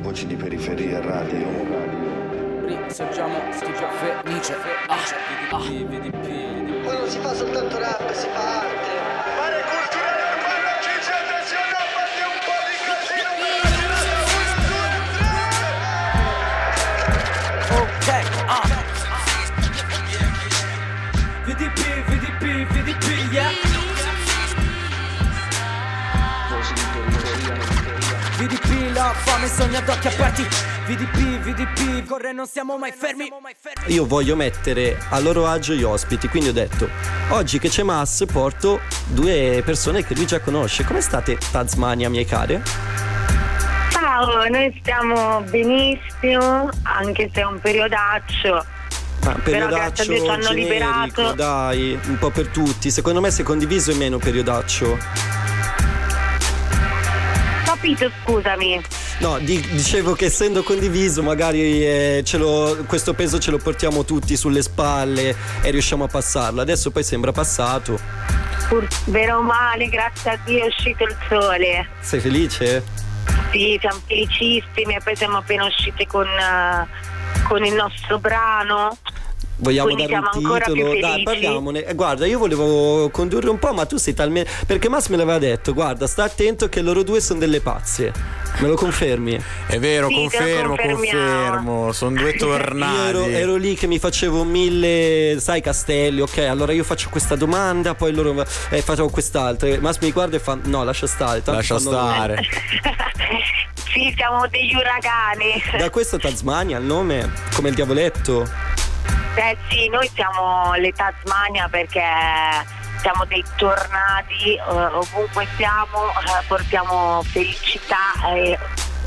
Voci di periferia radio. Risorgiamo tipo Fenice ah, ah. Poi non si fa soltanto rap, si fa arte. La fame sogna ad occhi aperti VDP, VDP, corre non siamo mai fermi Io voglio mettere a loro agio gli ospiti, quindi ho detto oggi che c'è Mass porto due persone che lui già conosce. Come state Tasmania, miei care? Ciao, noi stiamo benissimo, anche se è un periodaccio. Ah, Però grazie a Dio ci hanno generico, liberato. dai, un po' per tutti. Secondo me se condiviso è meno periodaccio. Capito, scusami. No, di- dicevo che essendo condiviso magari eh, ce lo- questo peso ce lo portiamo tutti sulle spalle e riusciamo a passarlo. Adesso poi sembra passato. Pur, vero male, grazie a Dio è uscito il sole. Sei felice? Sì, siamo felicissimi e poi siamo appena usciti con, eh, con il nostro brano. Vogliamo Quindi dare un titolo? Dai, parliamone. Eh, guarda, io volevo condurre un po', ma tu sei talmente. Perché Mass me l'aveva detto, guarda, sta attento che loro due sono delle pazze. Me lo confermi? È vero, Sì, confermo, confermo. Sono due Io tornadi. ero, ero lì che mi facevo mille, sai, castelli, ok, allora io faccio questa domanda, poi loro eh, facevo quest'altra. Mass mi guarda e fa, no, lascia stare. tanto Lascia fanno loro." stare. sì, siamo degli uragani. Da questo Tasmania, il nome, come il diavoletto. Eh sì, noi siamo le Tasmania perché siamo dei tornadi, eh, ovunque siamo eh, portiamo felicità e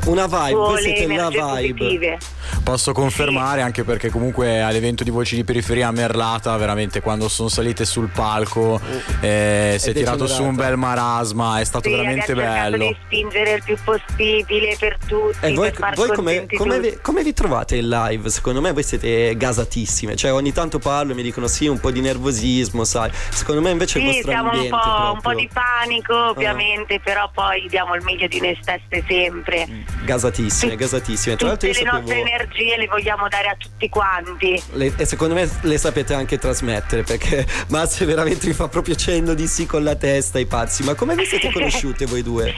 Una vibe, siete la energie vibe. positive. Posso confermare anche perché comunque all'evento di Voci di Periferia a Merlata veramente quando sono salite sul palco eh, si è tirato su un bel marasma, è stato Sì, veramente bello. di spingere il più possibile per tutti, E voi, per far voi come, come tutti. vi, come vi trovate in live? Secondo me voi siete gasatissime. Cioè, ogni tanto parlo e mi dicono sì, un po' di nervosismo, sai. Secondo me invece il Sì, vostro siamo un po', un po' di panico ovviamente, però poi diamo il meglio di noi stesse sempre. gasatissime, gasatissime. Tra l'altro io le nostre sapevo energie le vogliamo dare a tutti quanti. le- e secondo me le sapete anche trasmettere perché Mazze veramente mi fa proprio cenno di sì con la testa ai pazzi. Ma come vi siete conosciute voi due?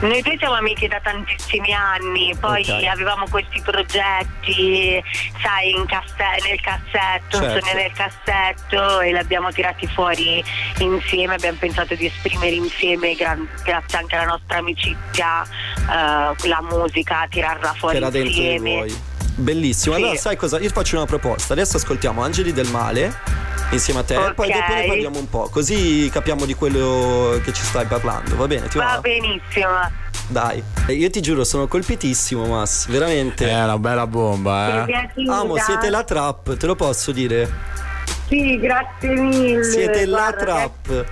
Noi due siamo amiche da tantissimi anni, poi Ok. avevamo questi progetti, sai, in casse- nel cassetto, Certo. nel cassetto e li abbiamo tirati fuori insieme, abbiamo pensato di esprimere insieme, gran- grazie anche alla nostra amicizia, eh, la musica, tirarla fuori insieme. Bellissimo. Sì. Allora, sai cosa? Io faccio una proposta. Adesso ascoltiamo Angeli del Male insieme a te, Ok. poi dopo ne parliamo un po', così capiamo di quello che ci stai parlando. Va bene? Ti va? Va benissimo. Dai. Eh, Io ti giuro, sono colpitissimo, Mas. Veramente. È una bella bomba, eh. Amo, siete la trap, te lo posso dire? Sì, grazie mille. Siete la Guarda, trap.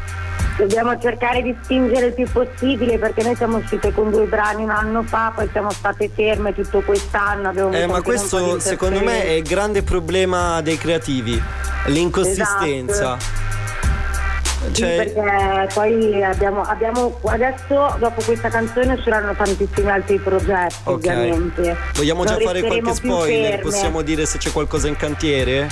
Dobbiamo cercare di spingere il più possibile perché noi siamo uscite con due brani un anno fa, poi siamo state ferme tutto quest'anno. Eh, ma questo secondo me è il grande problema dei creativi, l'inconsistenza. Sì, Cioè, perché poi abbiamo, abbiamo adesso dopo questa canzone usciranno tantissimi altri progetti ok. ovviamente. Vogliamo già Non fare qualche spoiler? ferme. Possiamo dire se c'è qualcosa in cantiere?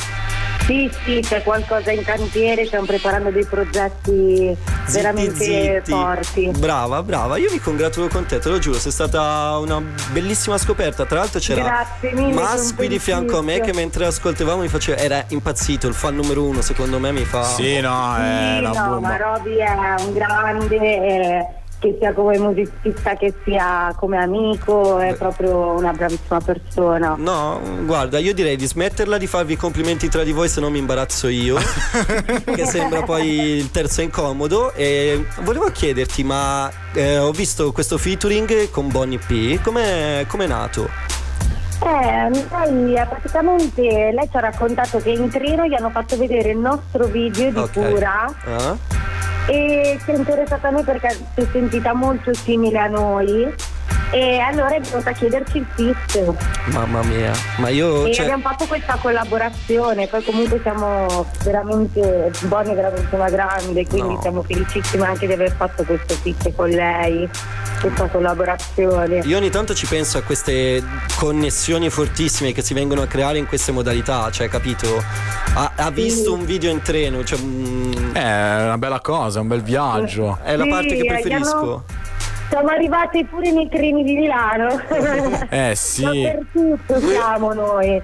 Sì, sì, c'è qualcosa in cantiere, stiamo preparando dei progetti veramente zitti. forti. Brava, brava. Io mi congratulo con te, te lo giuro, sei stata una bellissima scoperta. Tra l'altro c'era mille, Mas sono qui di fianco a me che mentre ascoltavamo mi faceva era impazzito, il fan numero uno, secondo me mi fa Sì, no, è Sì, una no, bomba. ma Roby è un grande, eh, che sia come musicista, che sia come amico, è proprio una bravissima persona. No, guarda, io direi di smetterla di farvi complimenti tra di voi se no mi imbarazzo io, che sembra poi il terzo incomodo. E volevo chiederti, ma eh, ho visto questo featuring con Bonnie P, com'è, com'è nato? Eh, lei eh, praticamente lei ci ha raccontato che in treno gli hanno fatto vedere il nostro video di Ok. cura Ah? E si è interessata a noi perché si è sentita molto simile a noi E allora è venuta a chiederci il fit. Mamma mia, ma io... E cioè- abbiamo fatto questa collaborazione, poi comunque siamo veramente, Bonnie è veramente una grande, quindi No. siamo felicissime anche di aver fatto questo fit con lei, questa collaborazione. Io ogni tanto ci penso a queste connessioni fortissime che si vengono a creare in queste modalità, cioè capito? Ha, ha visto un video in treno, cioè, mm, È una bella cosa, un bel viaggio. è la Sì, parte che eh, preferisco. abbiamo- Siamo arrivati pure nei treni di Milano. Eh sì. Dappertutto siamo noi.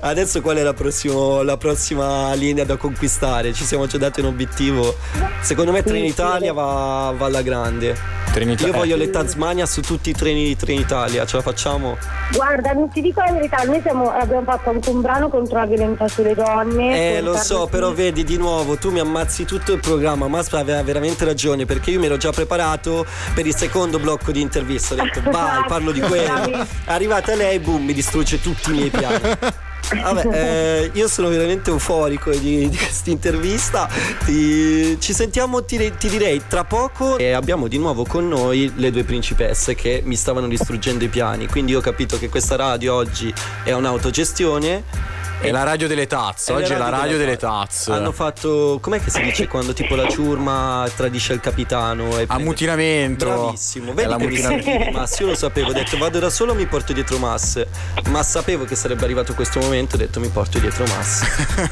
Adesso qual è la, prossimo- la prossima linea da conquistare? Ci siamo già dati un obiettivo. Secondo me Trenitalia va, va alla grande. Trinità- Io voglio le Tasmania su tutti i treni di Trenitalia, ce la facciamo? Guarda, non ti dico la verità, noi siamo- abbiamo fatto anche un brano contro la violenza sulle donne. Eh, lo so, però Smith. vedi di nuovo, tu mi ammazzi tutto il programma, ma aveva veramente ragione, perché io mi ero già preparato per il secondo blocco di intervista. Ho detto, vai, parlo di quello. Arrivata lei, boom, mi distrugge tutti i miei piani. Vabbè, eh, io sono veramente euforico di, di questa intervista. Ti- ci sentiamo, ti, ti direi, tra poco. E abbiamo di nuovo con noi le due principesse che mi stavano distruggendo i piani. Quindi io ho capito che questa radio oggi è un'autogestione. È la radio delle tazze, oggi è la radio delle tazze. Hanno fatto. Com'è che si dice quando tipo la ciurma tradisce il capitano? E Ammutinamento. Bravissimo, vedi che mi l'ammutinamento. io lo sapevo, ho detto vado da solo mi porto dietro Mass, ma sapevo che sarebbe arrivato questo momento, ho detto mi porto dietro Mass.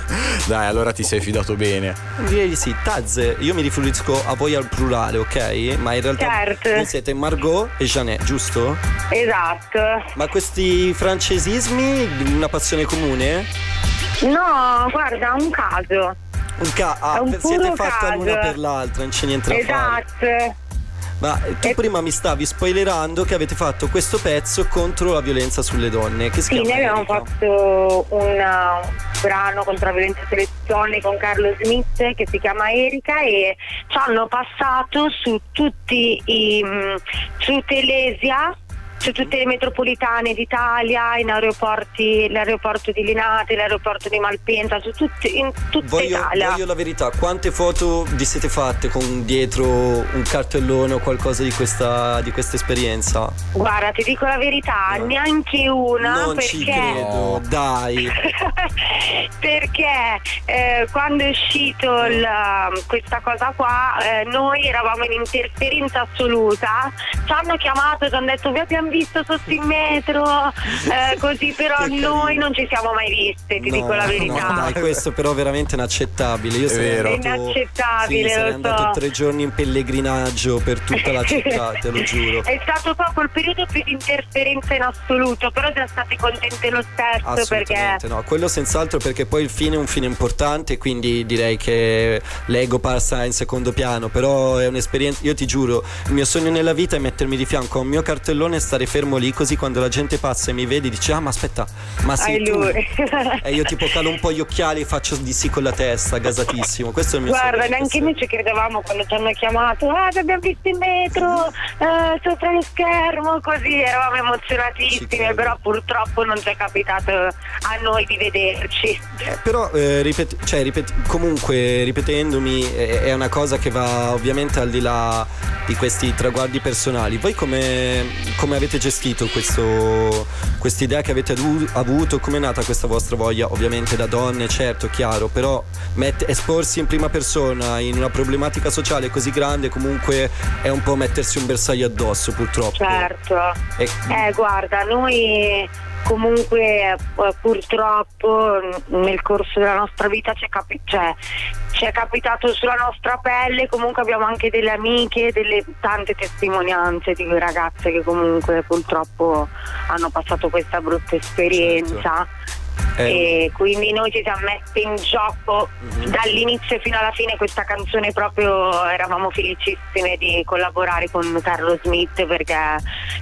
Dai, allora ti sei fidato bene. Direi di sì, Tazze, io mi riferisco a voi al plurale, ok? Ma in realtà Certo. voi siete Margot e Jeanette, giusto? Esatto. Ma questi francesismi, una passione comune? No, guarda, un caso. Un ca- ah, un siete caso. l'una per l'altra, non c'è niente da fare. Esatto. Ma tu prima mi stavi spoilerando che avete fatto questo pezzo contro la violenza sulle donne. Che si Sì, noi abbiamo fatto un uh, brano contro la violenza sulle donne con Carlo Smith che si chiama Erika e ci hanno passato su tutti i mm, su Telesia su tutte le metropolitane d'Italia, in aeroporti, l'aeroporto di Linate, l'aeroporto di Malpensa, su tutti, in tutta Voglio, Italia. voglio la verità, quante foto vi siete fatte con dietro un cartellone o qualcosa di questa, di questa esperienza? Guarda, ti dico la verità, neanche una non perché ci credo, dai. perché eh, quando è uscito il, questa cosa qua eh, noi eravamo in interferenza assoluta ci hanno chiamato ci hanno detto vi abbiamo visto sotto in metro eh, così però noi non ci siamo mai viste ti No, dico la no, verità dai, questo però è veramente inaccettabile. Io È vero. andato, inaccettabile, sì, sarei lo andato so. tre giorni in pellegrinaggio per tutta la città, te lo giuro. è stato proprio il periodo più di interferenza in assoluto però siamo stati contenti lo stesso perché no, quello senz'altro perché poi il fine è un fine importante, quindi direi che l'ego passa in secondo piano, però è un'esperienza, io ti giuro, il mio sogno nella vita è mettermi di fianco a un mio cartellone e stare fermo lì così quando la gente passa e mi vede dice ah ma aspetta, ma sei tu? E io tipo calo un po' gli occhiali e faccio di sì con la testa, gasatissimo, questo è il mio Guarda, sogno. neanche noi ci credevamo quando ci hanno chiamato, ah ti abbiamo visto in metro, eh, sopra lo schermo, così eravamo emozionatissimi, credo. però purtroppo non ci è capitato a noi di vederci. Eh, però eh, ripet- cioè, ripet- comunque ripetendomi è, è una cosa che va ovviamente al di là di questi traguardi personali. Voi come, come avete gestito questo, quest'idea che avete avuto? Come è nata questa vostra voglia? Ovviamente da donne, certo, chiaro, però met- esporsi in prima persona in una problematica sociale così grande comunque è un po' mettersi un bersaglio addosso purtroppo. Certo. E- Eh, guarda, noi comunque eh, purtroppo nel corso della nostra vita ci è, capi- cioè, ci è capitato sulla nostra pelle, comunque abbiamo anche delle amiche, delle tante testimonianze di ragazze che comunque purtroppo hanno passato questa brutta esperienza. Eh, E quindi noi ci siamo messi in gioco Mhm. dall'inizio fino alla fine questa canzone proprio eravamo felicissime di collaborare con Carlo Smith perché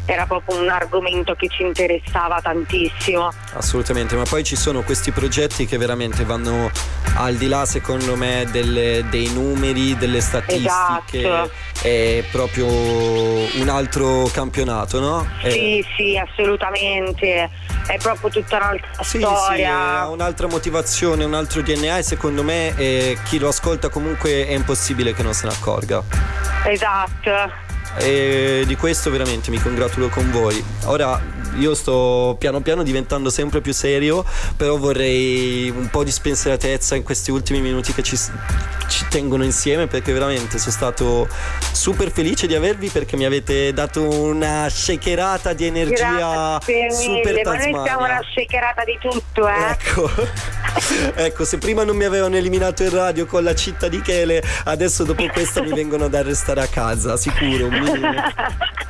era proprio un argomento che ci interessava tantissimo. Assolutamente, ma poi ci sono questi progetti che veramente vanno al di là, secondo me, delle- dei numeri, delle statistiche. Esatto. È proprio un altro campionato, no? Eh, Sì, sì, assolutamente. È proprio tutta un'altra Sì, sì, storia. ha un'altra motivazione, un altro DNA e secondo me eh, chi lo ascolta comunque è impossibile che non se ne accorga. Esatto. e di questo veramente mi congratulo con voi. Ora io sto piano piano diventando sempre più serio, però vorrei un po' di spensieratezza in questi ultimi minuti che ci, ci tengono insieme perché veramente sono stato super felice di avervi perché mi avete dato una shakerata di energia Grazie super mille, ma noi Tasmania. siamo una shakerata di tutto, eh. Ecco. ecco, se prima non mi avevano eliminato in radio con la città di Chele, adesso dopo questa mi vengono ad arrestare a casa, sicuro.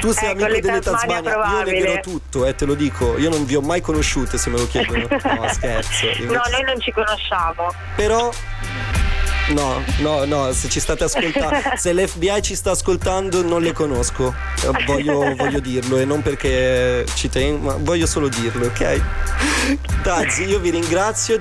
Tu sei Ecco, amico le delle Tasmania Tasmania, io negherò tutto, eh, te lo dico. Io non vi ho mai conosciute se me lo chiedono. No, scherzo. No, Invece- noi non ci conosciamo. Però No, no, no, se ci state ascoltando, se l'FBI ci sta ascoltando non le conosco, voglio, voglio dirlo e non perché ci tengo, ma voglio solo dirlo, ok? Dazzi, io vi ringrazio.